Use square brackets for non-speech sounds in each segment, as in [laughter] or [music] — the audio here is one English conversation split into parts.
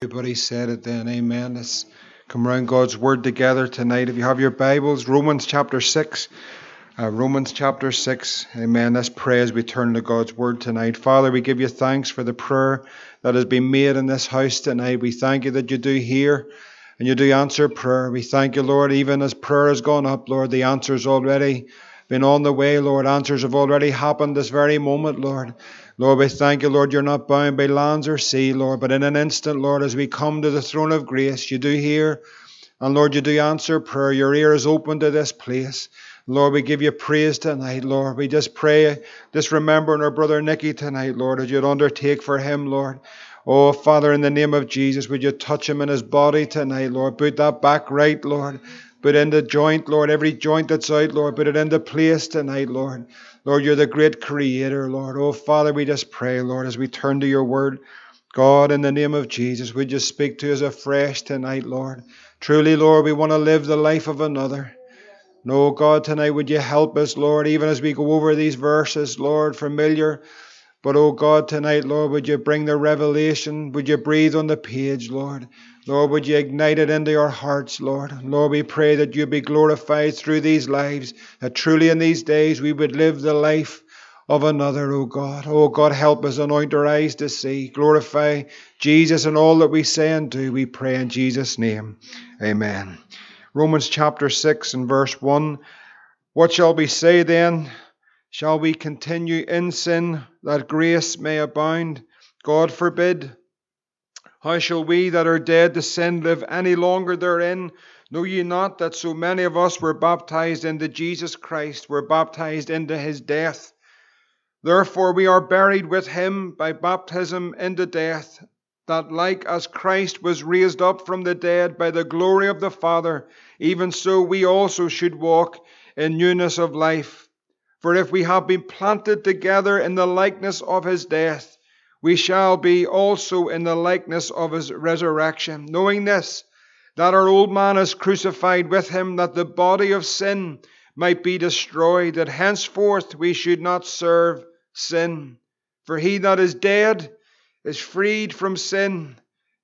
Everybody said it then, amen. Let's come around God's Word together tonight. If you have your Bibles, Romans chapter 6. Uh, Romans chapter 6, amen. Let's pray as we turn to God's Word tonight. Father, we give you thanks for the prayer that has been made in this house tonight. We thank you that you do hear and you do answer prayer. We thank you, Lord, even as prayer has gone up, Lord, the answer's already been on the way, Lord. Answers have already happened this very moment, Lord. Lord, we thank you, Lord, you're not bound by lands or sea, Lord, but in an instant, Lord, as we come to the throne of grace, you do hear, and Lord, you do answer prayer. Your ear is open to this place. Lord, we give you praise tonight, Lord. We just pray, just remembering our brother Nicky tonight, Lord, as you'd undertake for him, Lord. Oh, Father, in the name of Jesus, would you touch him in his body tonight, Lord? Put that back right, Lord. Put in the joint, Lord, every joint that's out, Lord. Put it into place tonight, Lord. Lord, you're the great creator, Lord. Oh, Father, we just pray, Lord, as we turn to your word. God, in the name of Jesus, we just speak to us afresh tonight, Lord. Truly, Lord, we want to live the life of another. No, God, tonight would you help us, Lord, even as we go over these verses, Lord, familiar. But, oh God, tonight, Lord, would you bring the revelation? Would you breathe on the page, Lord? Lord, would you ignite it into our hearts, Lord? Lord, we pray that you be glorified through these lives, that truly in these days we would live the life of another, O God. O God, help us anoint our eyes to see. Glorify Jesus in all that we say and do, we pray in Jesus' name. Amen. Romans chapter 6 and verse 1. What shall we say then? Shall we continue in sin that grace may abound? God forbid. How shall we that are dead to sin live any longer therein? Know ye not that so many of us were baptized into Jesus Christ, were baptized into his death? Therefore we are buried with him by baptism into death, that like as Christ was raised up from the dead by the glory of the Father, even so we also should walk in newness of life. For if we have been planted together in the likeness of his death, we shall be also in the likeness of his resurrection, knowing this, that our old man is crucified with him, that the body of sin might be destroyed, that henceforth we should not serve sin. For he that is dead is freed from sin.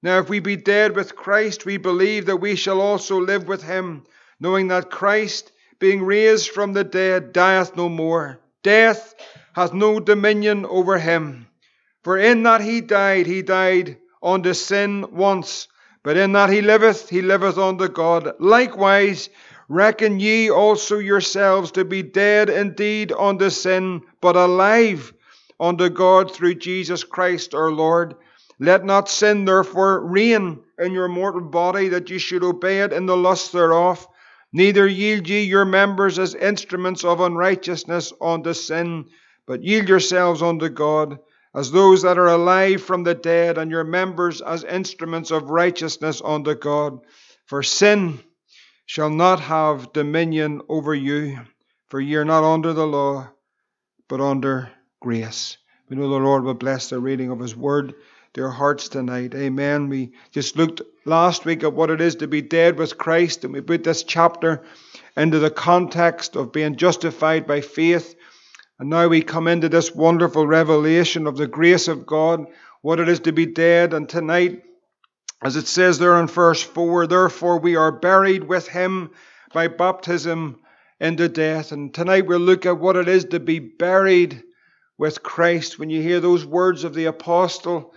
Now, if we be dead with Christ, we believe that we shall also live with him, knowing that Christ, being raised from the dead, dieth no more. Death hath no dominion over him. For in that he died, he died unto sin once, but in that he liveth, he liveth unto God. Likewise, reckon ye also yourselves to be dead indeed unto sin, but alive unto God through Jesus Christ our Lord. Let not sin therefore reign in your mortal body, that ye should obey it in the lust thereof. Neither yield ye your members as instruments of unrighteousness unto sin, but yield yourselves unto God as those that are alive from the dead, and your members as instruments of righteousness unto God. For sin shall not have dominion over you, for ye are not under the law, but under grace. We know the Lord will bless the reading of His word to our hearts tonight. Amen. We just looked last week at what it is to be dead with Christ, and we put this chapter into the context of being justified by faith and now we come into this wonderful revelation of the grace of God, what it is to be dead. And tonight, as it says there in verse 4, therefore we are buried with him by baptism into death. And tonight we'll look at what it is to be buried with Christ. When you hear those words of the apostle,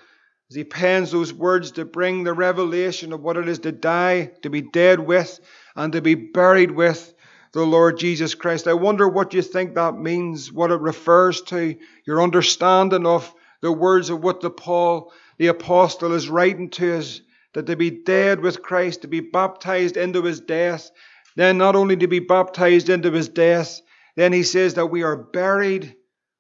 as he pens those words to bring the revelation of what it is to die, to be dead with, and to be buried with the Lord Jesus Christ. I wonder what you think that means, what it refers to, your understanding of the words of what the Paul, the apostle, is writing to us, that to be dead with Christ, to be baptized into his death, then not only to be baptized into his death, then he says that we are buried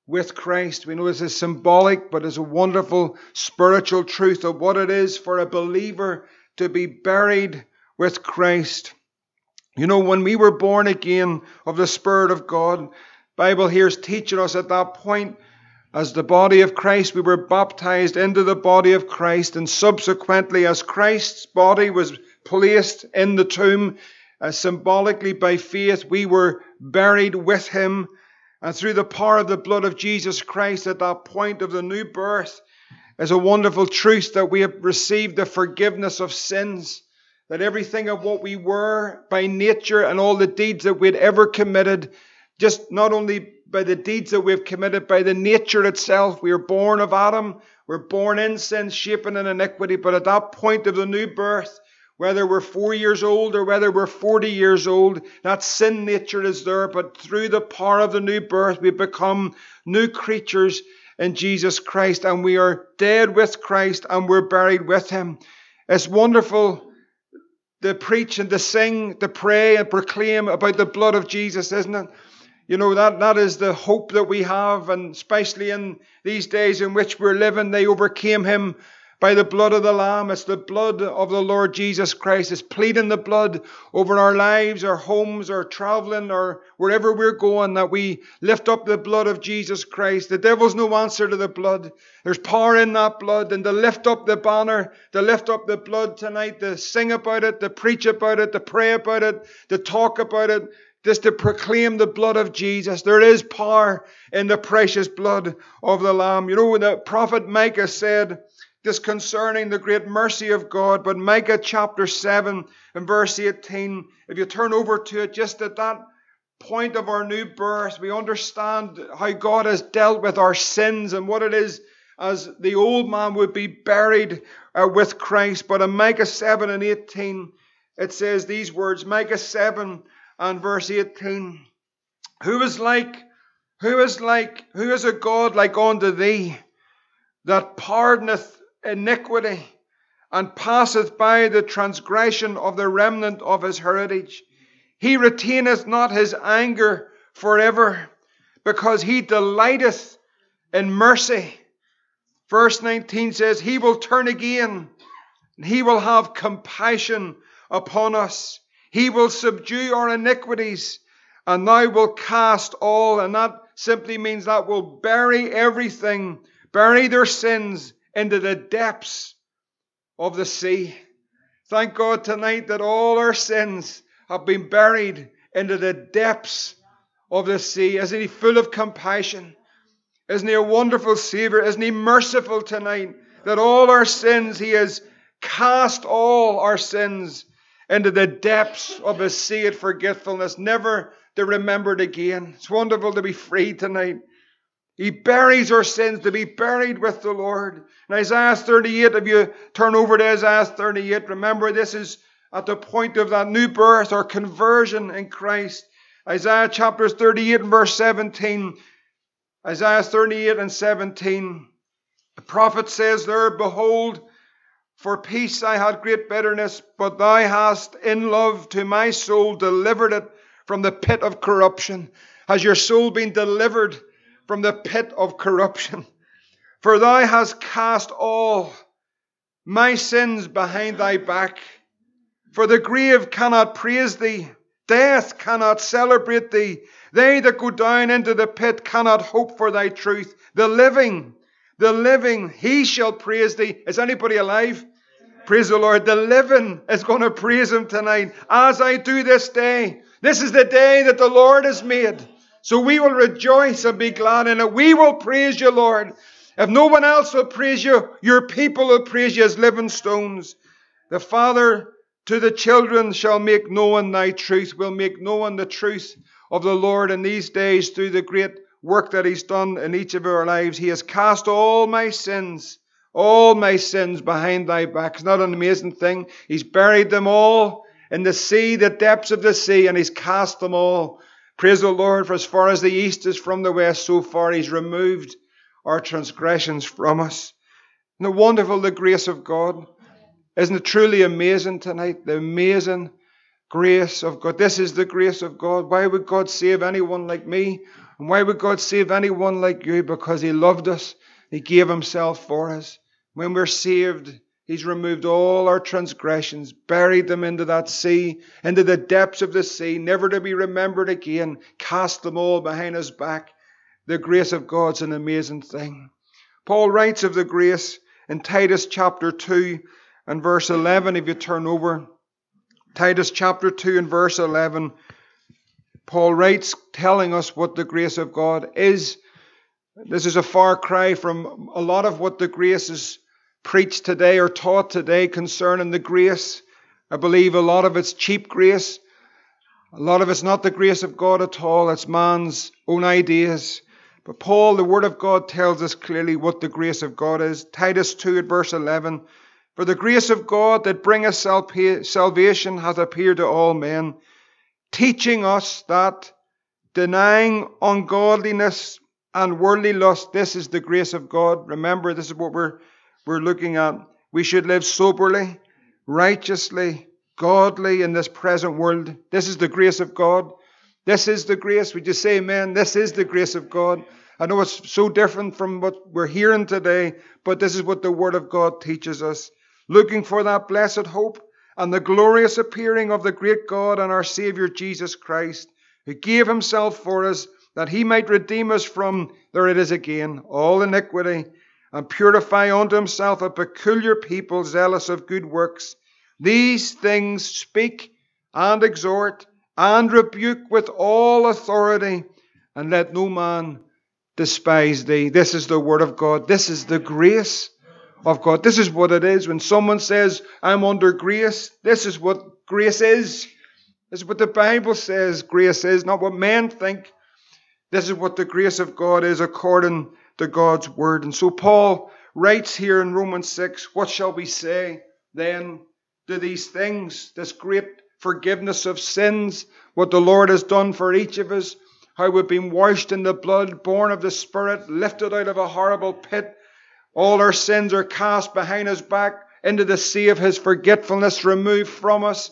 with Christ. We know this is symbolic, but it's a wonderful spiritual truth of what it is for a believer to be buried with Christ. You know, when we were born again of the Spirit of God, Bible here is teaching us at that point, as the body of Christ, we were baptized into the body of Christ, and subsequently, as Christ's body was placed in the tomb, uh, symbolically by faith, we were buried with him. And through the power of the blood of Jesus Christ, at that point of the new birth, is a wonderful truth that we have received the forgiveness of sins, that everything of what we were by nature and all the deeds that we'd ever committed, just not only by the deeds that we've committed, by the nature itself, we are born of Adam, we're born in sin, shapen in iniquity, but at that point of the new birth, whether we're four years old or whether we're 40 years old, that sin nature is there, but through the power of the new birth, we become new creatures in Jesus Christ, and we are dead with Christ and we're buried with Him. It's wonderful to preach and to sing, to pray and proclaim about the blood of Jesus, isn't it? You know, that, that is the hope that we have, and especially in these days in which we're living, they overcame Him by the blood of the Lamb. It's the blood of the Lord Jesus Christ. It's pleading the blood over our lives, our homes, our traveling, or wherever we're going, that we lift up the blood of Jesus Christ. The devil's no answer to the blood. There's power in that blood. And to lift up the banner, to lift up the blood tonight, to sing about it, to preach about it, to pray about it, to talk about it, just to proclaim the blood of Jesus. There is power in the precious blood of the Lamb. You know, the prophet Micah said, this concerning the great mercy of God. But Micah chapter 7 and verse 18, if you turn over to it, just at that point of our new birth, we understand how God has dealt with our sins and what it is as the old man would be buried uh, with Christ. But in Micah 7 and 18, it says these words Micah 7 and verse 18 Who is like, who is like, who is a God like unto thee that pardoneth iniquity, and passeth by the transgression of the remnant of his heritage. He retaineth not his anger forever, because he delighteth in mercy. Verse 19 says, He will turn again, and he will have compassion upon us. He will subdue our iniquities, and now will cast all, and that simply means that will bury everything, bury their sins into the depths of the sea. Thank God tonight that all our sins have been buried into the depths of the sea. Isn't He full of compassion? Isn't He a wonderful Savior? Isn't He merciful tonight that all our sins, He has cast all our sins into the depths of a sea of forgetfulness, never to remember it again. It's wonderful to be free tonight. He buries our sins to be buried with the Lord. In Isaiah 38, if you turn over to Isaiah 38, remember this is at the point of that new birth or conversion in Christ. Isaiah chapter 38 and verse 17. Isaiah 38 and 17. The prophet says there, Behold, for peace I had great bitterness, but thou hast in love to my soul delivered it from the pit of corruption. Has your soul been delivered from the pit of corruption. For thou hast cast all my sins behind thy back. For the grave cannot praise thee, death cannot celebrate thee. They that go down into the pit cannot hope for thy truth. The living, the living, he shall praise thee. Is anybody alive? Praise the Lord. The living is going to praise him tonight, as I do this day. This is the day that the Lord has made. So we will rejoice and be glad in it. We will praise you, Lord. If no one else will praise you, your people will praise you as living stones. The Father to the children shall make known thy truth, will make known the truth of the Lord in these days through the great work that he's done in each of our lives. He has cast all my sins, all my sins behind thy back. It's not an amazing thing. He's buried them all in the sea, the depths of the sea, and he's cast them all Praise the Lord, for as far as the east is from the west, so far He's removed our transgressions from us. It wonderful the grace of God? Isn't it truly amazing tonight? The amazing grace of God. This is the grace of God. Why would God save anyone like me? And why would God save anyone like you? Because He loved us. He gave Himself for us. When we're saved, He's removed all our transgressions, buried them into that sea, into the depths of the sea, never to be remembered again, cast them all behind his back. The grace of God's an amazing thing. Paul writes of the grace in Titus chapter 2 and verse 11, if you turn over. Titus chapter 2 and verse 11. Paul writes telling us what the grace of God is. This is a far cry from a lot of what the grace is preached today or taught today concerning the grace. I believe a lot of it's cheap grace. A lot of it's not the grace of God at all. It's man's own ideas. But Paul, the Word of God, tells us clearly what the grace of God is. Titus 2 at verse 11. For the grace of God that bringeth salvation hath appeared to all men, teaching us that denying ungodliness and worldly lust, this is the grace of God. Remember, this is what we're, we're looking at. We should live soberly, righteously, godly in this present world. This is the grace of God. This is the grace. Would you say amen? This is the grace of God. I know it's so different from what we're hearing today, but this is what the Word of God teaches us. Looking for that blessed hope and the glorious appearing of the great God and our Savior Jesus Christ, who gave himself for us that he might redeem us from, there it is again, all iniquity, and purify unto himself a peculiar people zealous of good works. These things speak and exhort and rebuke with all authority, and let no man despise thee. This is the word of God. This is the grace of God. This is what it is. When someone says, I'm under grace, this is what grace is. This is what the Bible says grace is, not what men think. This is what the grace of God is according to God's word. And so Paul writes here in Romans 6 What shall we say then to these things, this great forgiveness of sins, what the Lord has done for each of us, how we've been washed in the blood, born of the Spirit, lifted out of a horrible pit. All our sins are cast behind his back into the sea of his forgetfulness, removed from us.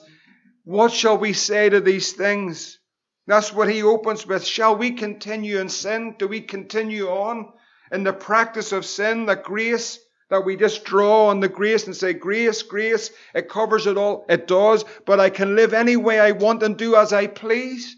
What shall we say to these things? That's what he opens with. Shall we continue in sin? Do we continue on in the practice of sin, the grace that we just draw on the grace and say, Grace, grace, it covers it all. It does, but I can live any way I want and do as I please.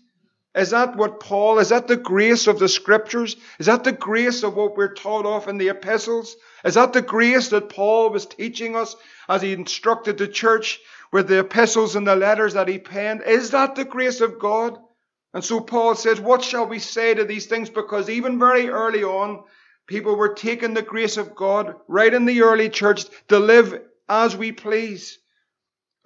Is that what Paul, is that the grace of the scriptures? Is that the grace of what we're taught of in the epistles? Is that the grace that Paul was teaching us as he instructed the church with the epistles and the letters that he penned? Is that the grace of God? And so Paul says, What shall we say to these things? Because even very early on, people were taking the grace of God right in the early church to live as we please.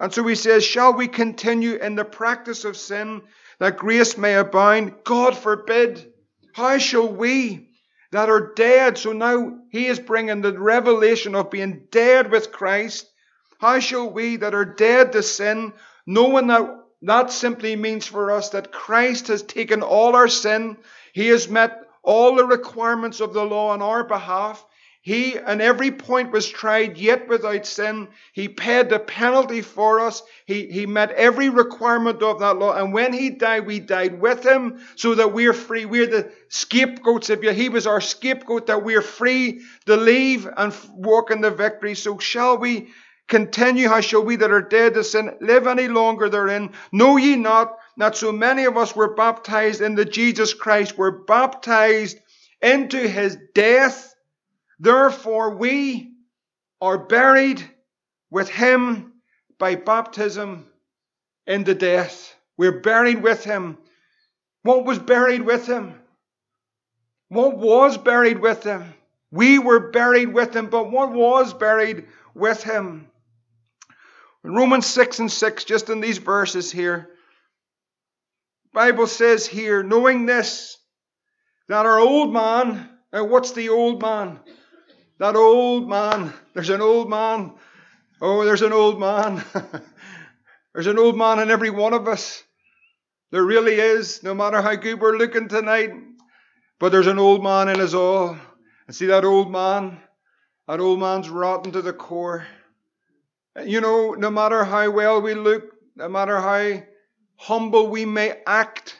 And so he says, Shall we continue in the practice of sin that grace may abound? God forbid. How shall we that are dead? So now he is bringing the revelation of being dead with Christ. How shall we that are dead to sin, knowing that that simply means for us that Christ has taken all our sin, He has met all the requirements of the law on our behalf. He, and every point was tried, yet without sin. He paid the penalty for us. He, he met every requirement of that law. And when he died, we died with him so that we're free. We're the scapegoats of you. He was our scapegoat that we're free to leave and walk in the victory. So shall we continue? How shall we that are dead to sin live any longer therein? Know ye not that so many of us were baptized into Jesus Christ, were baptized into his death? Therefore, we are buried with him by baptism into death. We're buried with him. What was buried with him? What was buried with him? We were buried with him, but what was buried with him? Romans 6 and 6, just in these verses here, Bible says here, knowing this, that our old man, and what's the old man? That old man. There's an old man. Oh, there's an old man. [laughs] there's an old man in every one of us. There really is, no matter how good we're looking tonight. But there's an old man in us all. And see that old man? That old man's rotten to the core. You know, no matter how well we look, no matter how humble we may act,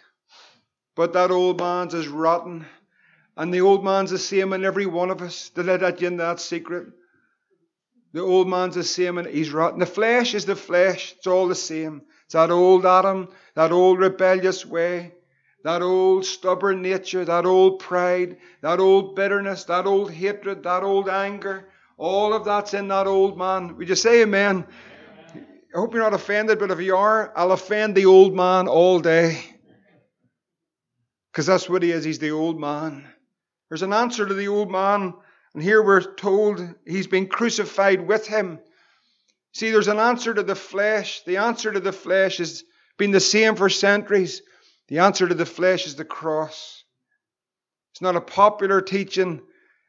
but that old man's is rotten. And the old man's the same in every one of us. To let that in that secret. The old man's the same and he's rotten. The flesh is the flesh. It's all the same. It's that old Adam, that old rebellious way, that old stubborn nature, that old pride, that old bitterness, that old hatred, that old anger. All of that's in that old man. Would you say amen? I hope you're not offended, but if you are, I'll offend the old man all day. Because that's what he is. He's the old man. There's an answer to the old man, and here we're told he's been crucified with him. See, there's an answer to the flesh. The answer to the flesh has been the same for centuries. The answer to the flesh is the cross. It's not a popular teaching.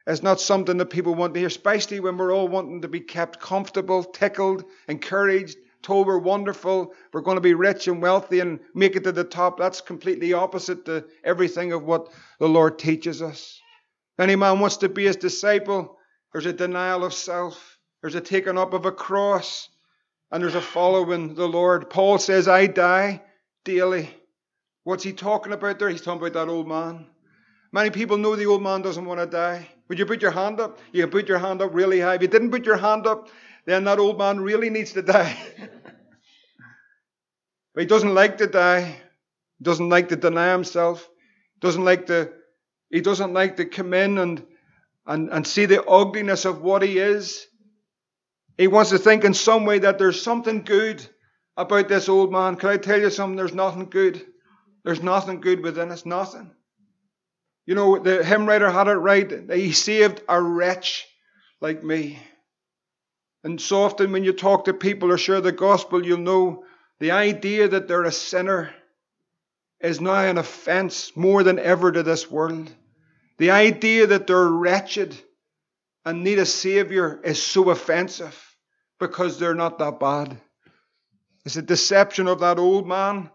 It's not something that people want to hear, especially when we're all wanting to be kept comfortable, tickled, encouraged, told we're wonderful, we're going to be rich and wealthy and make it to the top. That's completely opposite to everything of what the Lord teaches us. If any man wants to be his disciple, there's a denial of self, there's a taking up of a cross, and there's a following the Lord. Paul says, I die daily. What's he talking about there? He's talking about that old man. Many people know the old man doesn't want to die. Would you put your hand up? You can put your hand up really high. If you didn't put your hand up, then that old man really needs to die. [laughs] but he doesn't like to die. He doesn't like to deny himself. He doesn't like to he doesn't like to come in and, and, and see the ugliness of what he is. He wants to think in some way that there's something good about this old man. Can I tell you something? There's nothing good. There's nothing good within us. Nothing. You know, the hymn writer had it right. He saved a wretch like me. And so often when you talk to people or share the gospel, you'll know the idea that they're a sinner is now an offense more than ever to this world. The idea that they're wretched and need a savior is so offensive because they're not that bad. It's a deception of that old man,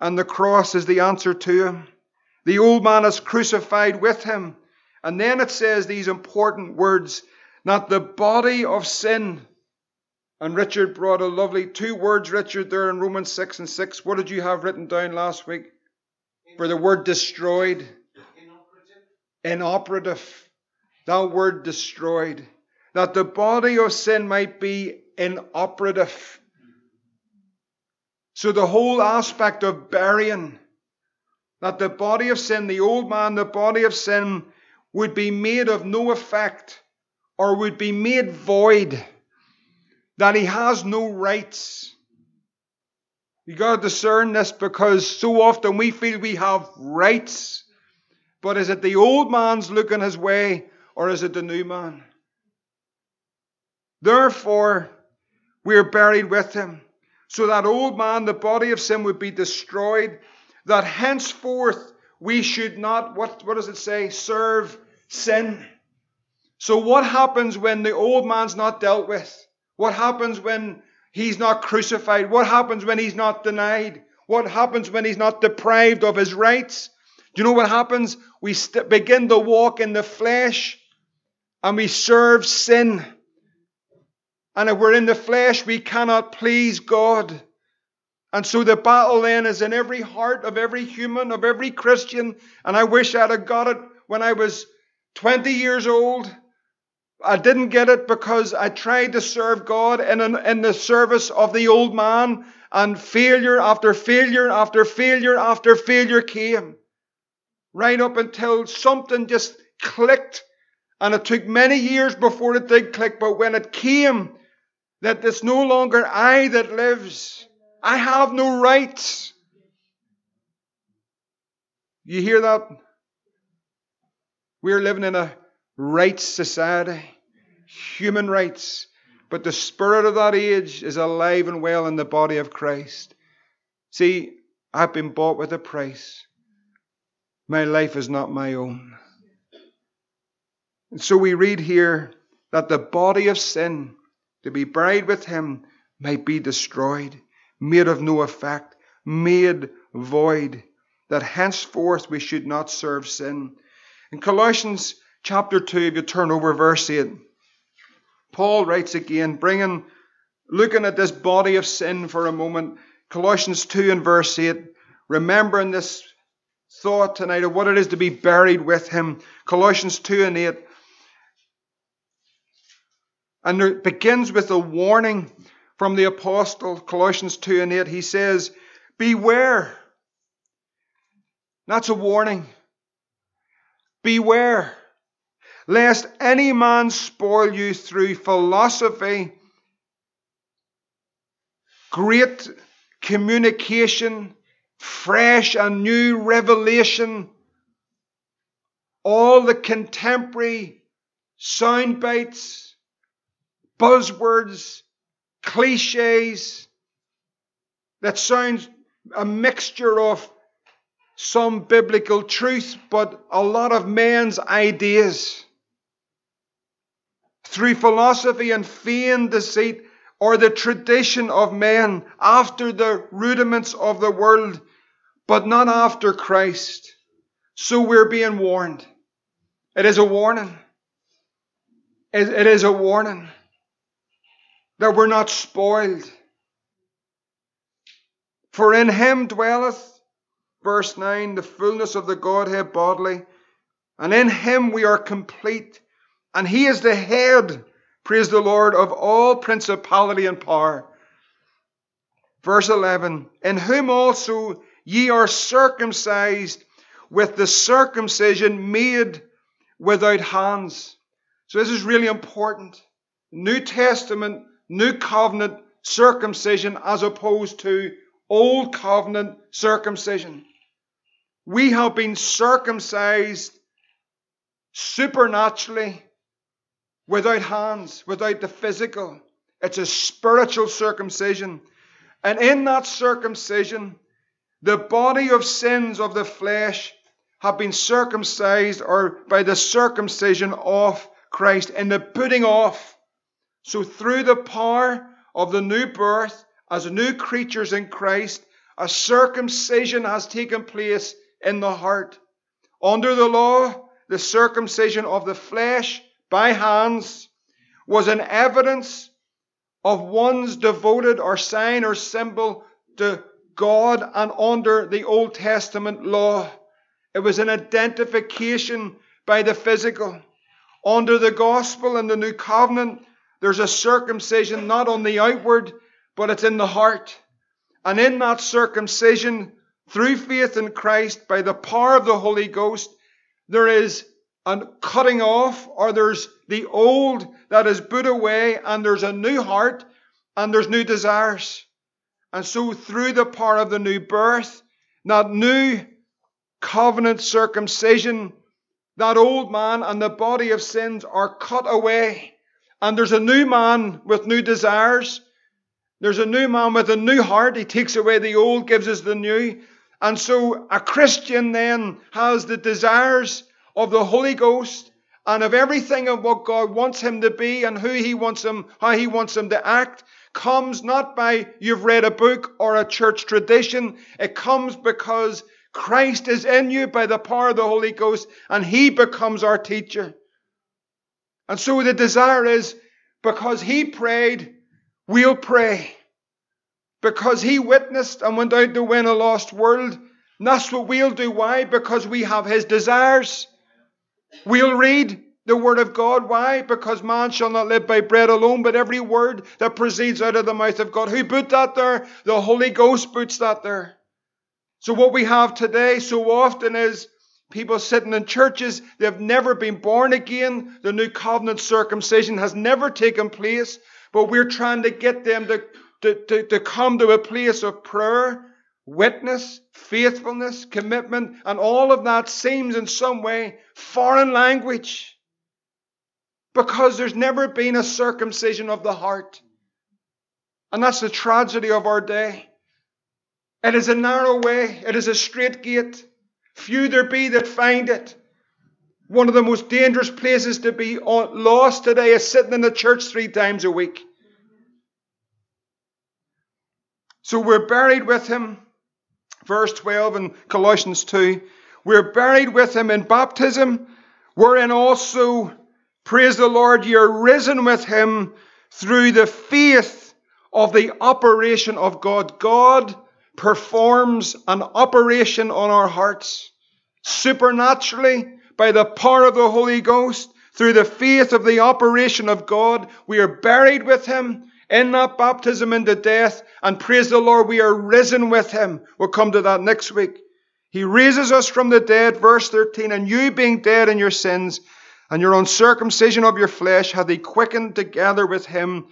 and the cross is the answer to him. The old man is crucified with him. And then it says these important words that the body of sin. And Richard brought a lovely two words, Richard, there in Romans 6 and 6. What did you have written down last week? For the word destroyed. Inoperative. Inoperative. That word destroyed. That the body of sin might be inoperative. So the whole aspect of burying that the body of sin, the old man, the body of sin, would be made of no effect or would be made void, that he has no rights. You got to discern this because so often we feel we have rights. But is it the old man's looking his way or is it the new man? Therefore, we are buried with him. So that old man, the body of sin, would be destroyed that henceforth we should not, what, what does it say? Serve sin. So, what happens when the old man's not dealt with? What happens when he's not crucified? What happens when he's not denied? What happens when he's not deprived of his rights? Do you know what happens? We st- begin to walk in the flesh and we serve sin. And if we're in the flesh, we cannot please God. And so the battle then is in every heart of every human, of every Christian. And I wish I'd have got it when I was 20 years old. I didn't get it because I tried to serve God in, an, in the service of the old man, and failure after failure after failure after failure came. Right up until something just clicked. And it took many years before it did click, but when it came, that it's no longer I that lives, I have no rights. You hear that? We're living in a rights society, human rights. But the spirit of that age is alive and well in the body of Christ. See, I've been bought with a price. My life is not my own. And so we read here that the body of sin, to be buried with him, might be destroyed made of no effect, made void, that henceforth we should not serve sin. In Colossians chapter 2, if you turn over verse 8, Paul writes again, bringing, looking at this body of sin for a moment. Colossians 2 and verse 8, remembering this thought tonight of what it is to be buried with him. Colossians 2 and 8. And it begins with a warning from the apostle, Colossians 2 and 8, he says, Beware. That's a warning. Beware, lest any man spoil you through philosophy, great communication, fresh and new revelation all the contemporary sound bites, buzzwords, cliches that sounds a mixture of some biblical truth, but a lot of man's ideas. Through philosophy and feigned deceit, or the tradition of men after the rudiments of the world, but not after Christ. So we're being warned. It is a warning. It is a warning that we're not spoiled. For in him dwelleth, verse 9, the fullness of the Godhead bodily, and in him we are complete, and he is the head, praise the Lord, of all principality and power. Verse 11, in whom also ye are circumcised with the circumcision made without hands. So this is really important. New Testament, New Covenant circumcision as opposed to Old Covenant circumcision. We have been circumcised supernaturally without hands, without the physical. It's a spiritual circumcision. And in that circumcision, the body of sins of the flesh have been circumcised or by the circumcision of Christ in the putting off. So through the power of the new birth as new creatures in Christ, a circumcision has taken place in the heart. Under the law, the circumcision of the flesh by hands was an evidence of one's devoted or sign or symbol to God and under the Old Testament law. It was an identification by the physical. Under the gospel and the new covenant, there's a circumcision not on the outward, but it's in the heart. And in that circumcision, through faith in Christ, by the power of the Holy Ghost, there is a cutting off, or there's the old that is put away, and there's a new heart, and there's new desires. And so, through the power of the new birth, that new covenant circumcision, that old man and the body of sins are cut away. And there's a new man with new desires. There's a new man with a new heart. He takes away the old, gives us the new. And so a Christian then has the desires of the Holy Ghost and of everything of what God wants him to be and who he wants him, how he wants him to act comes not by you've read a book or a church tradition. It comes because Christ is in you by the power of the Holy Ghost, and He becomes our teacher. And so the desire is because He prayed, we'll pray. Because He witnessed and went out to win a lost world, that's what we'll do. Why? Because we have His desires. We'll read the Word of God. Why? Because man shall not live by bread alone, but every word that proceeds out of the mouth of God. Who put that there? The Holy Ghost puts that there. So, what we have today so often is people sitting in churches, they've never been born again. The new covenant circumcision has never taken place, but we're trying to get them to, to, to, to come to a place of prayer, witness, faithfulness, commitment, and all of that seems in some way foreign language because there's never been a circumcision of the heart. And that's the tragedy of our day. It is a narrow way, it is a straight gate. Few there be that find it. One of the most dangerous places to be lost today is sitting in the church three times a week. So we're buried with him, verse 12 in Colossians 2. We're buried with him in baptism, wherein also, praise the Lord, you're risen with him through the faith of the operation of God. God performs an operation on our hearts supernaturally by the power of the Holy Ghost through the faith of the operation of God. We are buried with Him in that baptism into death, and praise the Lord, we are risen with Him. We'll come to that next week. He raises us from the dead, verse 13, and you being dead in your sins and your uncircumcision of your flesh, hath He quickened together with Him.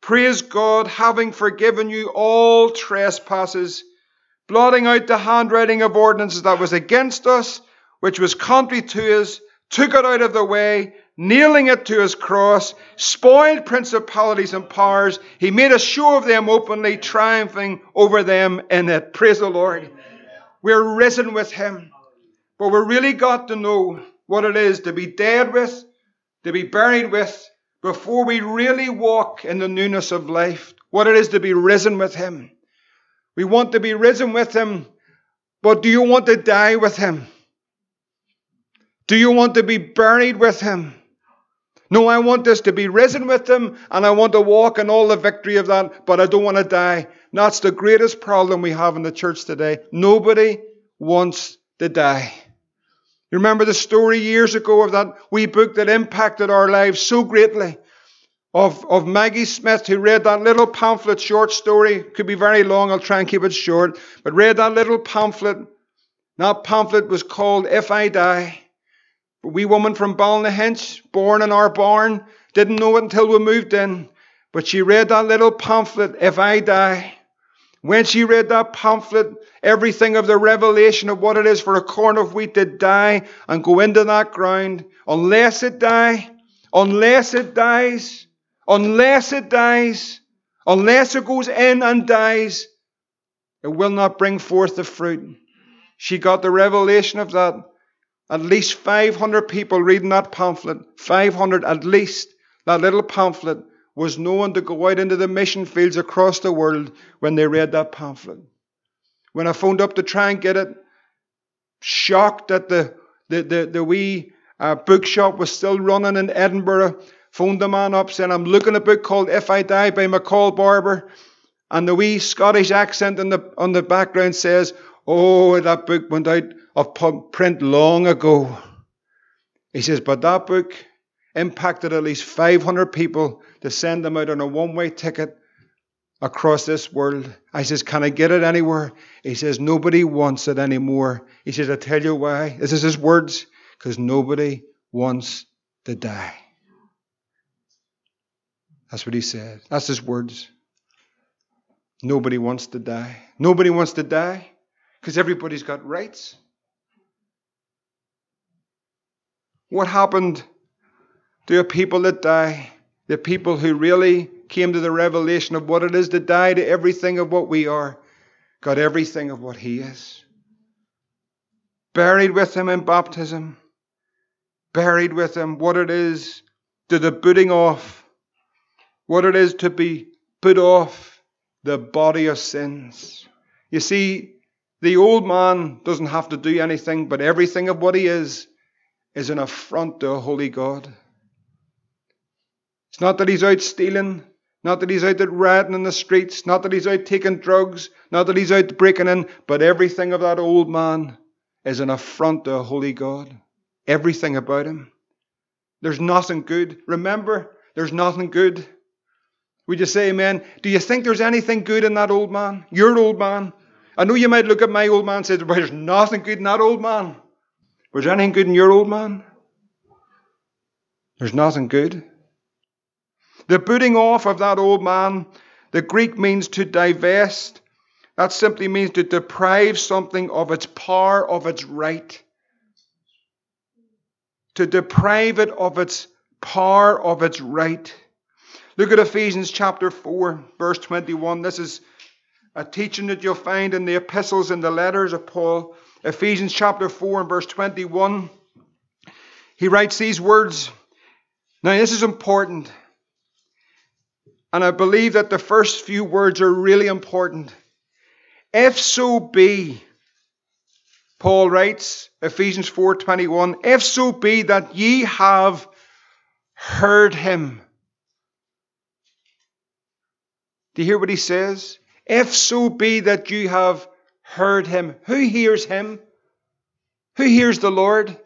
Praise God, having forgiven you all trespasses blotting out the handwriting of ordinances that was against us, which was contrary to us, took it out of the way, nailing it to his cross, spoiled principalities and powers. He made a show of them openly, triumphing over them in it. Praise the Lord. We're risen with him. But we really got to know what it is to be dead with, to be buried with, before we really walk in the newness of life. What it is to be risen with him. We want to be risen with him, but do you want to die with him? Do you want to be buried with him? No, I want this to be risen with him and I want to walk in all the victory of that, but I don't want to die. That's the greatest problem we have in the church today. Nobody wants to die. You remember the story years ago of that wee book that impacted our lives so greatly? Of, of Maggie Smith, who read that little pamphlet short story. Could be very long, I'll try and keep it short. But read that little pamphlet. That pamphlet was called If I Die. A wee woman from Ballynahinch, born in our barn, didn't know it until we moved in. But she read that little pamphlet, If I Die. When she read that pamphlet, everything of the revelation of what it is for a corn of wheat to die and go into that ground, unless it die, unless it dies, unless it dies, unless it goes in and dies, it will not bring forth the fruit. She got the revelation of that. At least 500 people reading that pamphlet, 500 at least, that little pamphlet, was known to go out into the mission fields across the world when they read that pamphlet. When I phoned up to try and get it, shocked that the, the, the, the wee uh, bookshop was still running in Edinburgh, phoned the man up saying, I'm looking a book called If I Die by McCall Barber. And the wee Scottish accent in the, on the background says, Oh, that book went out of print long ago. He says, but that book impacted at least 500 people to send them out on a one way ticket across this world. I says, Can I get it anywhere? He says, Nobody wants it anymore. He says, I tell you why. This is his words. Because nobody wants to die. That's what he said. That's his words. Nobody wants to die. Nobody wants to die because everybody's got rights. What happened to the people that die? The people who really came to the revelation of what it is to die to everything of what we are, got everything of what He is. Buried with Him in baptism, buried with Him, what it is to the booting off, what it is to be put off the body of sins. You see, the old man doesn't have to do anything, but everything of what he is is an affront to a holy God. It's not that he's out stealing, not that he's out ratting in the streets, not that he's out taking drugs, not that he's out breaking in, but everything of that old man is an affront to a holy God. Everything about him. There's nothing good. Remember, there's nothing good. We you say amen. Do you think there's anything good in that old man? Your old man? I know you might look at my old man and say, there's nothing good in that old man. Was there anything good in your old man? There's nothing good. The putting off of that old man, the Greek means to divest. That simply means to deprive something of its power, of its right. To deprive it of its power, of its right. Look at Ephesians chapter 4, verse 21. This is a teaching that you'll find in the epistles and the letters of Paul. Ephesians chapter 4 and verse 21. He writes these words. Now, this is important. And I believe that the first few words are really important. If so be, Paul writes, Ephesians 4:21, if so be that ye have heard him. Do you hear what he says? If so be that you have heard him. Who hears him? Who hears the Lord?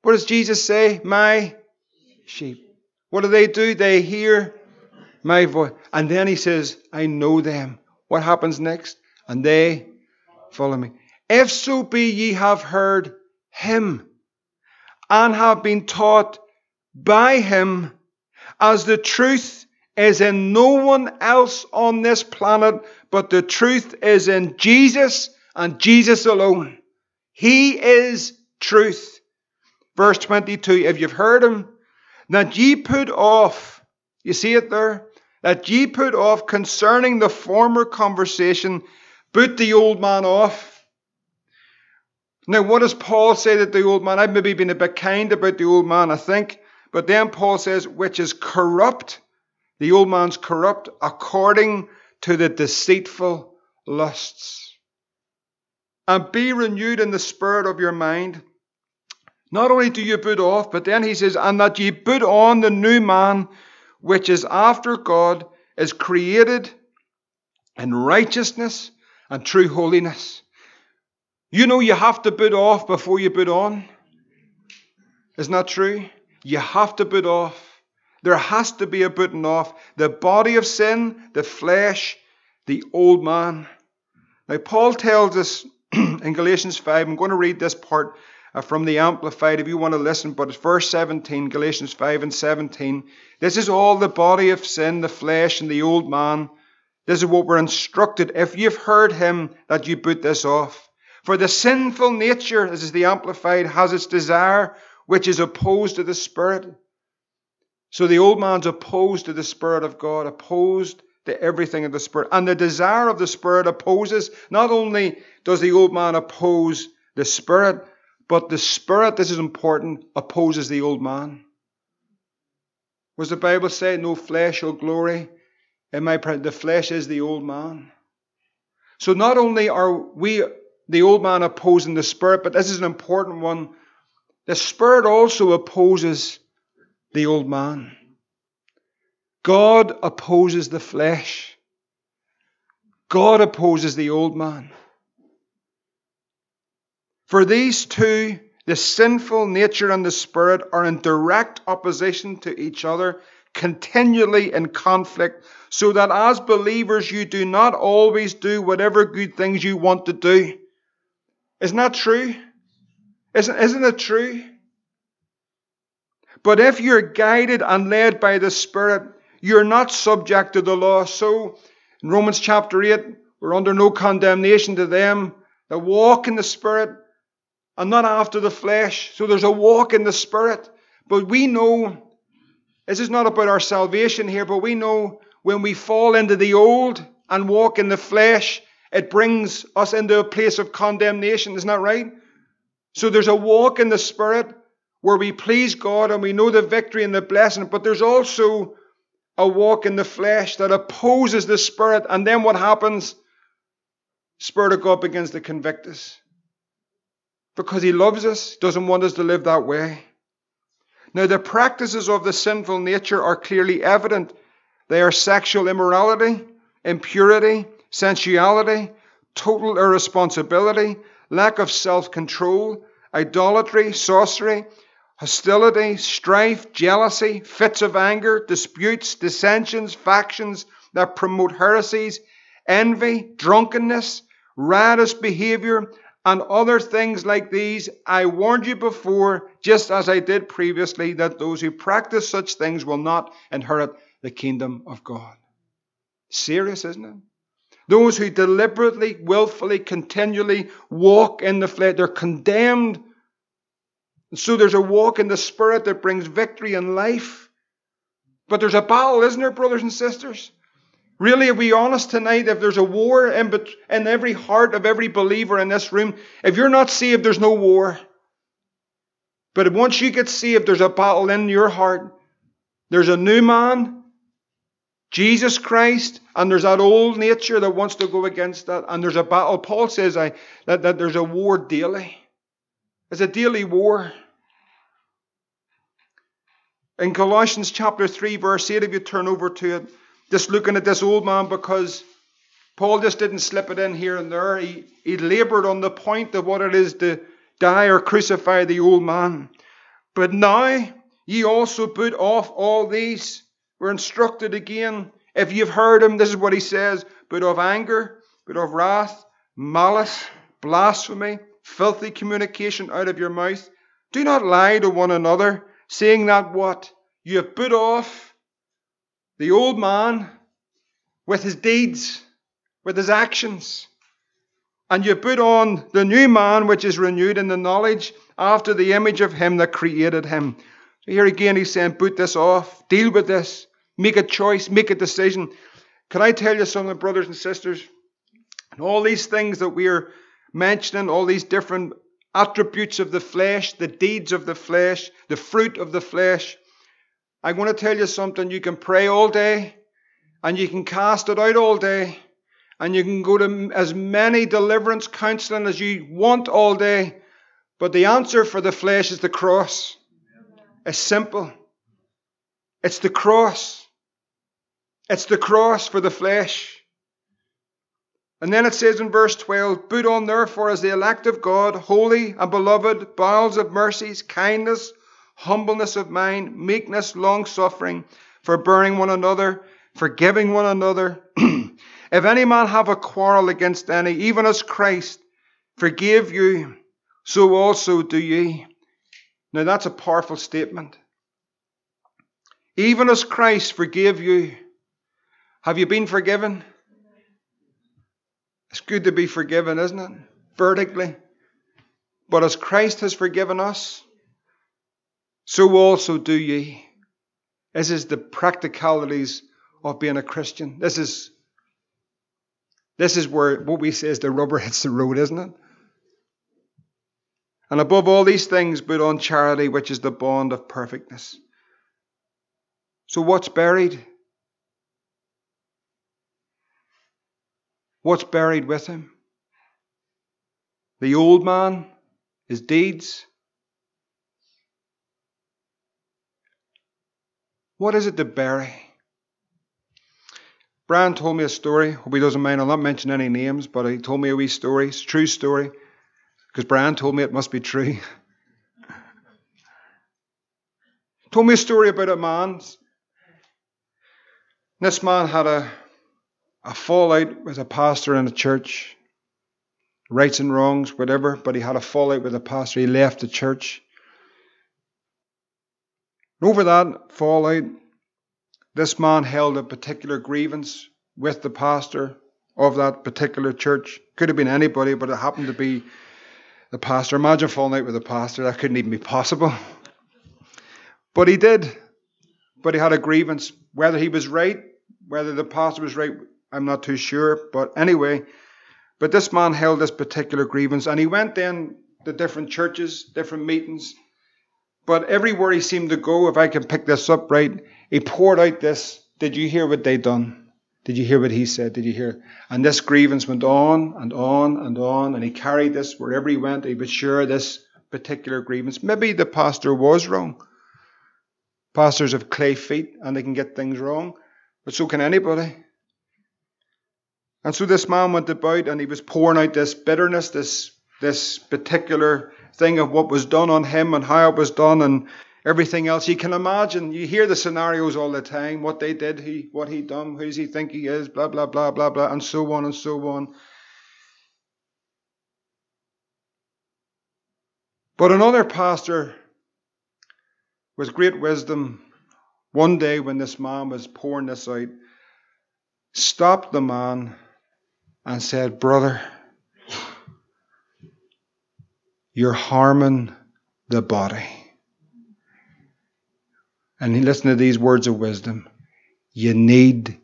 What does Jesus say? My sheep. What do they do? They hear my voice. And then he says, I know them. What happens next? And they follow me. If so be ye have heard him and have been taught by him, as the truth is in no one else on this planet, but the truth is in Jesus and Jesus alone. He is truth. verse 22, if you've heard him, that ye put off, you see it there? That ye put off concerning the former conversation, put the old man off. Now, what does Paul say that the old man? I've maybe been a bit kind about the old man, I think. But then Paul says, which is corrupt. The old man's corrupt according to the deceitful lusts. And be renewed in the spirit of your mind. Not only do you put off, but then he says, and that ye put on the new man, which is after God, is created in righteousness and true holiness. You know you have to put off before you put on. Isn't that true? You have to put off. There has to be a putting off. The body of sin, the flesh, the old man. Now, Paul tells us [clears throat] in Galatians 5, I'm going to read this part uh, from the Amplified if you want to listen, but it's verse 17, Galatians 5 and 17. This is all the body of sin, the flesh, and the old man. This is what we're instructed. If you've heard him, that you put this off. For the sinful nature, as is the Amplified, has its desire which is opposed to the Spirit. So the old man's opposed to the Spirit of God, opposed to everything of the Spirit. And the desire of the Spirit opposes, not only does the old man oppose the Spirit, but the Spirit, this is important, opposes the old man. Was the Bible say, no flesh shall glory? In my the flesh is the old man. So not only are we the old man opposing the spirit, but this is an important one. The spirit also opposes the old man. God opposes the flesh. God opposes the old man. For these two, the sinful nature and the spirit, are in direct opposition to each other, continually in conflict, so that as believers you do not always do whatever good things you want to do. Isn't that true? Isn't, isn't it true? But if you're guided and led by the Spirit, you're not subject to the law. So, in Romans chapter 8, we're under no condemnation to them that walk in the Spirit and not after the flesh. So there's a walk in the Spirit. But we know, this is not about our salvation here, but we know when we fall into the old and walk in the flesh, it brings us into a place of condemnation. Isn't that right? So there's a walk in the Spirit where we please God and we know the victory and the blessing, but there's also a walk in the flesh that opposes the Spirit. And then what happens? Spirit of God begins to convict us. Because He loves us, doesn't want us to live that way. Now, the practices of the sinful nature are clearly evident. They are sexual immorality, impurity, sensuality, total irresponsibility, lack of self control, idolatry, sorcery, hostility, strife, jealousy, fits of anger, disputes, dissensions, factions that promote heresies, envy, drunkenness, riotous behavior, and other things like these. I warned you before, just as I did previously, that those who practice such things will not inherit the kingdom of God. Serious, isn't it? Those who deliberately, willfully, continually walk in the flesh, they're condemned. And so there's a walk in the Spirit that brings victory and life. But there's a battle, isn't there, brothers and sisters? Really, are we honest tonight? If there's a war in, in every heart of every believer in this room, if you're not saved, there's no war. But once you get saved, there's a battle in your heart. There's a new man Jesus Christ, and there's that old nature that wants to go against that, and there's a battle. Paul says I, that, that there's a war daily. It's a daily war. In Colossians chapter 3, verse 8, if you turn over to it, just looking at this old man because Paul just didn't slip it in here and there. He, he labored on the point of what it is to die or crucify the old man. But now ye also put off all these we're instructed again. If you've heard him, this is what he says but of anger, but of wrath, malice, blasphemy, filthy communication out of your mouth. Do not lie to one another, saying that what? You have put off the old man with his deeds, with his actions. and you put on the new man, which is renewed in the knowledge after the image of him that created him. So here again, he's saying, put this off, deal with this, make a choice, make a decision. Can I tell you something, brothers and sisters? And all these things that we're mentioning, all these different attributes of the flesh, the deeds of the flesh, the fruit of the flesh. I want to tell you something. You can pray all day and you can cast it out all day and you can go to as many deliverance counseling as you want all day. But the answer for the flesh is the cross. It's simple. It's the cross. It's the cross for the flesh. And then it says in verse 12, Put on therefore as the elect of God, holy and beloved, bowels of mercies, kindness, humbleness of mind, meekness, long suffering, forbearing one another, forgiving one another. [clears throat] if any man have a quarrel against any, even as Christ forgave you, so also do ye. Now that's a powerful statement. Even as Christ forgave you, have you been forgiven? It's good to be forgiven, isn't it? Vertically. But as Christ has forgiven us, so also do ye. This is the practicalities of being a Christian. This is this is where what we say is the rubber [laughs] hits the road, isn't it? And above all these things, put on charity, which is the bond of perfectness. So what's buried? What's buried with him? The old man, his deeds. What is it to bury? Brian told me a story. Hope he doesn't mind. I'll not mention any names, but he told me a wee story. It's a true story. Because Brian told me it must be true. [laughs] told me a story about a man. This man had a a fallout with a pastor in a church, rights and wrongs, whatever, but he had a fallout with a pastor. He left the church. And over that fallout, this man held a particular grievance with the pastor of that particular church. Could have been anybody, but it happened to be the pastor. Imagine falling out with a pastor. That couldn't even be possible. But he did. But he had a grievance. Whether he was right, whether the pastor was right, I'm not too sure. But anyway, but this man held this particular grievance and he went then to different churches, different meetings. But everywhere he seemed to go, if I can pick this up right, he poured out this. Did you hear what they done? Did you hear what he said? Did you hear? And this grievance went on and on and on, and he carried this wherever he went. He was sure this particular grievance. Maybe the pastor was wrong. Pastors have clay feet and they can get things wrong, but so can anybody. And so this man went about and he was pouring out this bitterness, this, this particular thing of what was done on him and how it was done and everything else. You can imagine, you hear the scenarios all the time, what they did, he, what he done, who does he think he is, blah, blah, blah, blah, blah, and so on and so on. But another pastor with great wisdom, one day when this man was pouring this out, stopped the man and said, Brother, you're harming the body. And he listened to these words of wisdom. You need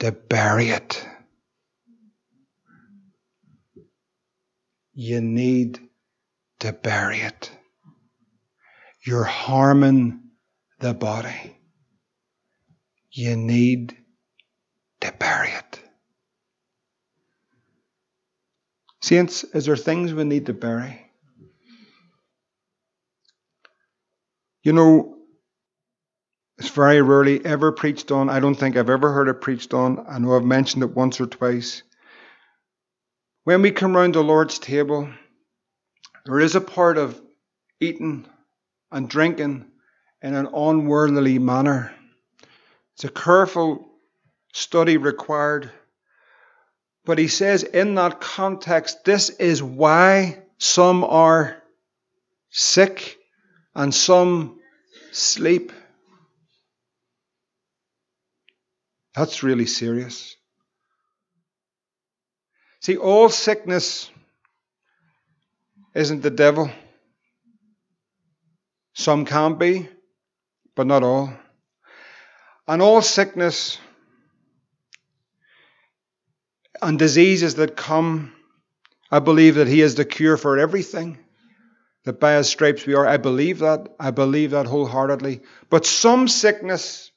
to bury it. You need to bury it. You're harming the body. You need to bury it. Saints, is there things we need to bury? You know, it's very rarely ever preached on. I don't think I've ever heard it preached on. I know I've mentioned it once or twice. When we come round the Lord's table, there is a part of eating and drinking in an unworldly manner. It's a careful study required. But he says in that context, this is why some are sick and some sleep. That's really serious. See, all sickness isn't the devil. Some can be, but not all. And all sickness and diseases that come, I believe that He is the cure for everything. That by His stripes we are. I believe that. I believe that wholeheartedly. But some sickness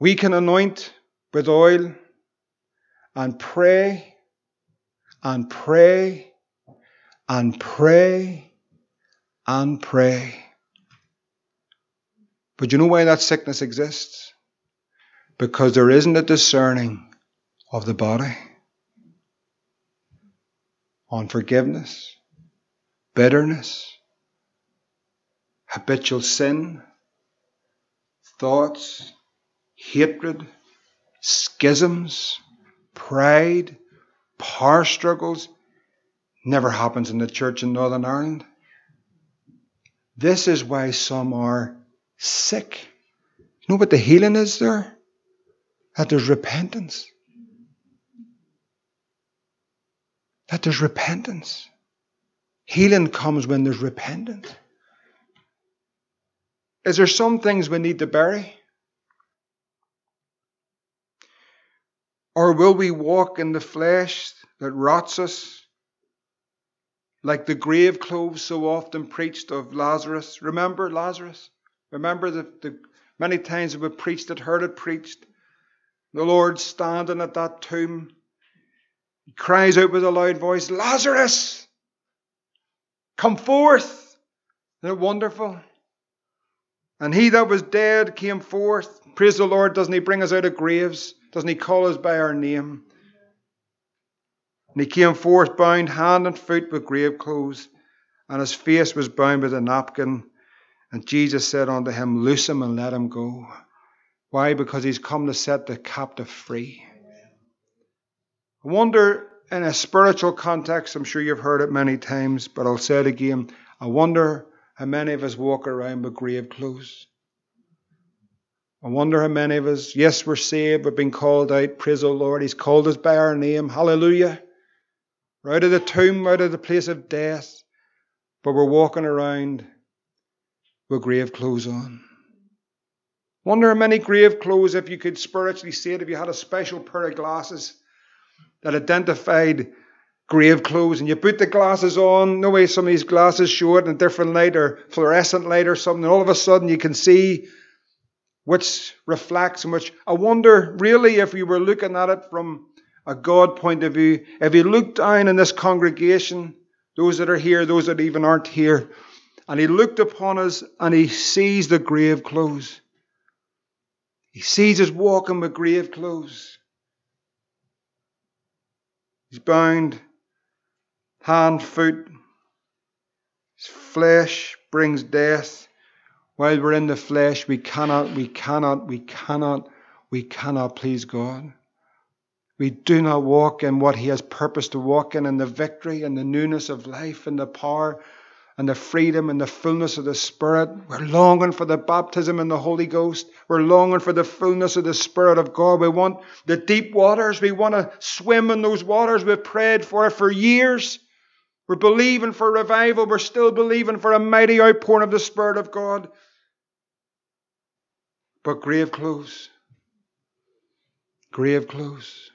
we can anoint with oil and pray and pray and pray and pray. But you know why that sickness exists? Because there isn't a discerning of the body on forgiveness, bitterness, habitual sin, thoughts, hatred, schisms, pride, power struggles. Never happens in the church in Northern Ireland. This is why some are sick. You know what the healing is there? That there's repentance. That there's repentance. Healing comes when there's repentance. Is there some things we need to bury? Or will we walk in the flesh that rots us? Like the grave clothes so often preached of Lazarus. Remember Lazarus? Remember the, the many times we preached it, heard it preached. The Lord standing at that tomb. He cries out with a loud voice, Lazarus, come forth. Isn't it wonderful? And he that was dead came forth. Praise the Lord. Doesn't he bring us out of graves? Doesn't he call us by our name? And he came forth bound hand and foot with grave clothes, and his face was bound with a napkin. And Jesus said unto him, Loose him and let him go. Why? Because he's come to set the captive free. I wonder, in a spiritual context, I'm sure you've heard it many times, but I'll say it again. I wonder how many of us walk around with grave clothes. I wonder how many of us, yes, we're saved, we've been called out. Praise the Lord. He's called us by our name. Hallelujah. We're out of the tomb, out of the place of death. But we're walking around with grave clothes on. Wonder how many grave clothes, if you could spiritually see it, if you had a special pair of glasses that identified grave clothes and you put the glasses on, no way some of these glasses show it in a different light or fluorescent light or something, and all of a sudden you can see which reflects and which I wonder really if you were looking at it from a God point of view, if you looked down in this congregation, those that are here, those that even aren't here, and he looked upon us and he sees the grave clothes. He sees us walking with grave clothes. He's bound, hand, foot. His flesh brings death. While we're in the flesh, we cannot, we cannot, we cannot, we cannot please God. We do not walk in what He has purposed to walk in, in the victory and the newness of life and the power and the freedom and the fullness of the Spirit. We're longing for the baptism in the Holy Ghost. We're longing for the fullness of the Spirit of God. We want the deep waters. We want to swim in those waters. We've prayed for it for years. We're believing for revival. We're still believing for a mighty outpouring of the Spirit of God but grave clothes. Grave clothes.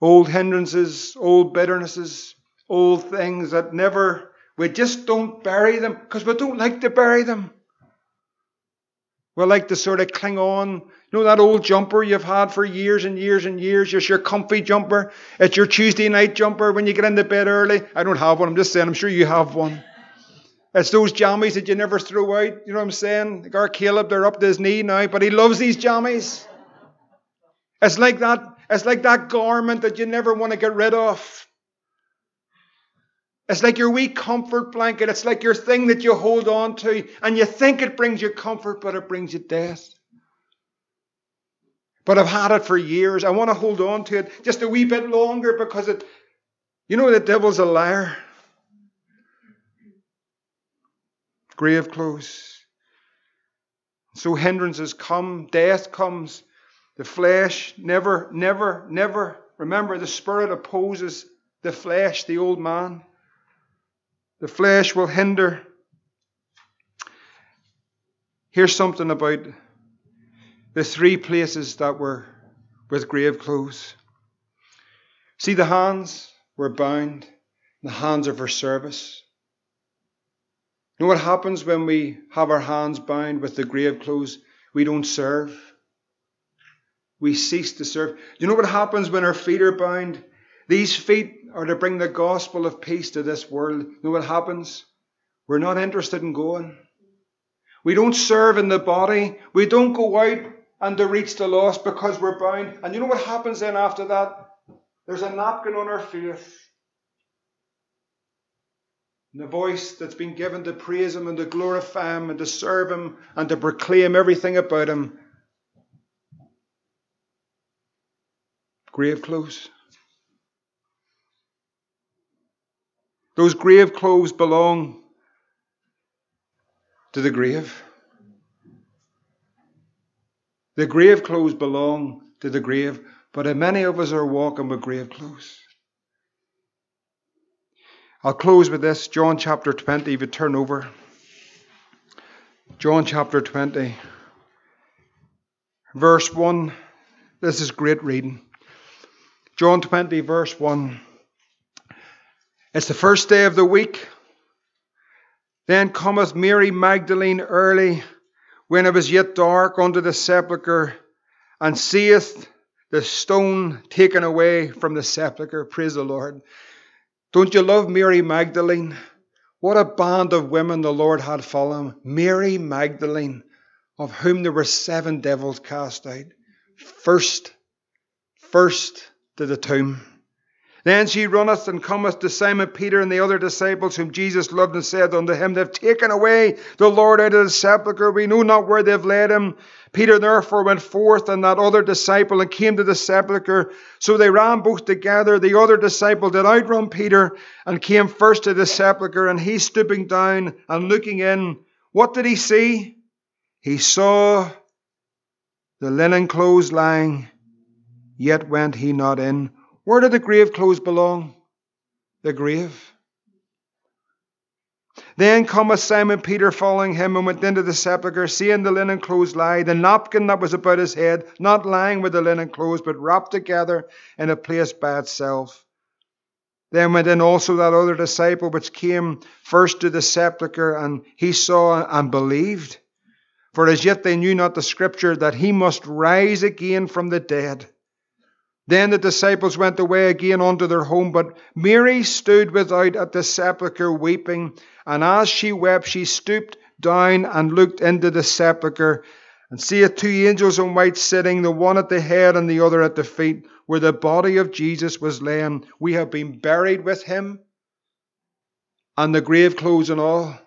Old hindrances, old bitternesses, old things that never, we just don't bury them because we don't like to bury them. We like to sort of cling on. You know that old jumper you've had for years and years and years? It's your comfy jumper. It's your Tuesday night jumper when you get into bed early. I don't have one. I'm just saying. I'm sure you have one. It's those jammies that you never throw out. You know what I'm saying? Like our Caleb, they're up to his knee now, but he loves these jammies. It's like that. It's like that garment that you never want to get rid of. It's like your wee comfort blanket. It's like your thing that you hold on to, and you think it brings you comfort, but it brings you death. But I've had it for years. I want to hold on to it just a wee bit longer because it, you know, the devil's a liar. grave clothes. So hindrances come, death comes. The flesh never, never, never. Remember, the Spirit opposes the flesh, the old man. The flesh will hinder. Here's something about the three places that were with grave clothes. See, the hands were bound, the hands are for service. You know what happens when we have our hands bound with the grave clothes? We don't serve. We cease to serve. You know what happens when our feet are bound? These feet are to bring the gospel of peace to this world. You know what happens? We're not interested in going. We don't serve in the body. We don't go out and to reach the lost because we're bound. And you know what happens then after that? There's a napkin on our face. And the voice that's been given to praise Him and to glorify Him and to serve Him and to proclaim everything about Him. Grave clothes. Those grave clothes belong to the grave. The grave clothes belong to the grave, but uh, many of us are walking with grave clothes. I'll close with this John chapter 20, if you turn over. John chapter 20, verse 1. This is great reading. John 20, verse 1. It's the first day of the week. Then cometh Mary Magdalene early, when it was yet dark, unto the sepulchre, and seeth the stone taken away from the sepulchre. Praise the Lord. Don't you love Mary Magdalene? What a band of women the Lord had following. Mary Magdalene, of whom there were seven devils cast out. First, first to the tomb. Then she runneth and cometh to Simon Peter and the other disciples whom Jesus loved and said unto him, They've taken away the Lord out of the sepulchre. We know not where they've laid him. Peter therefore went forth and that other disciple and came to the sepulchre. So they ran both together. The other disciple did outrun Peter and came first to the sepulchre. And he stooping down and looking in, what did he see? He saw the linen clothes lying, yet went he not in. Where do the grave clothes belong? The grave. Then cometh Simon Peter following him and went into the sepulchre, seeing the linen clothes lie, the napkin that was about his head, not lying with the linen clothes, but wrapped together in a place by itself. Then went in also that other disciple which came first to the sepulchre, and he saw and believed. For as yet they knew not the scripture that he must rise again from the dead. Then the disciples went away again unto their home, but Mary stood without at the sepulchre weeping. And as she wept, she stooped down and looked into the sepulchre, and seeth two angels in white sitting, the one at the head and the other at the feet, where the body of Jesus was laying. We have been buried with him, and the grave clothes and all.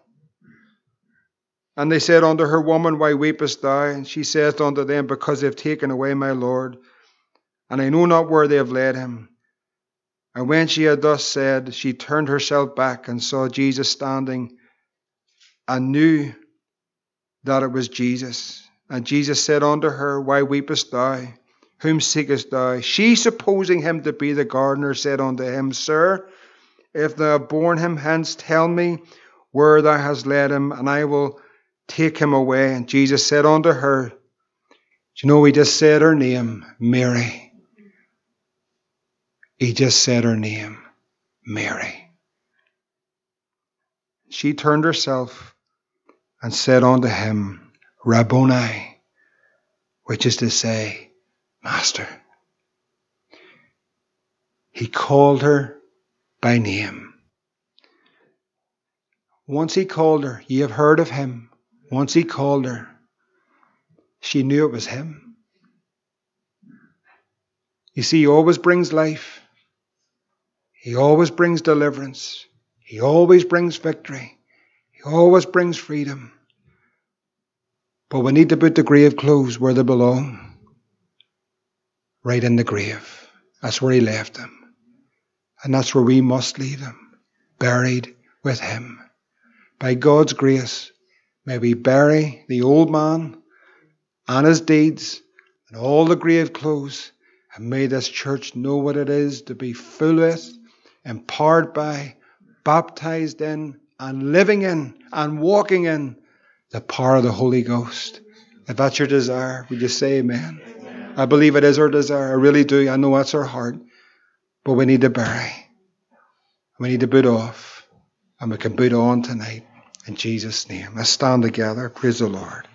And they said unto her, Woman, why weepest thou? And she saith unto them, Because they have taken away my Lord and I know not where they have led him. And when she had thus said, she turned herself back and saw Jesus standing and knew that it was Jesus. And Jesus said unto her, Why weepest thou? Whom seekest thou? She, supposing him to be the gardener, said unto him, Sir, if thou have borne him hence, tell me where thou hast led him, and I will take him away. And Jesus said unto her, Do you know, he just said her name, Mary. He just said her name, Mary. She turned herself and said unto him, Rabboni, which is to say, Master. He called her by name. Once he called her, ye have heard of him. Once he called her, she knew it was him. You see, he always brings life. He always brings deliverance. He always brings victory. He always brings freedom. But we need to put the grave clothes where they belong. Right in the grave. That's where he left them. And that's where we must leave them. Buried with him. By God's grace, may we bury the old man and his deeds and all the grave clothes. And may this church know what it is to be full with, empowered by, baptized in, and living in, and walking in the power of the Holy Ghost. If that's your desire, would you say amen? amen? I believe it is our desire. I really do. I know that's our heart. But we need to bury. We need to boot off. And we can boot on tonight. In Jesus' name. Let's stand together. Praise the Lord.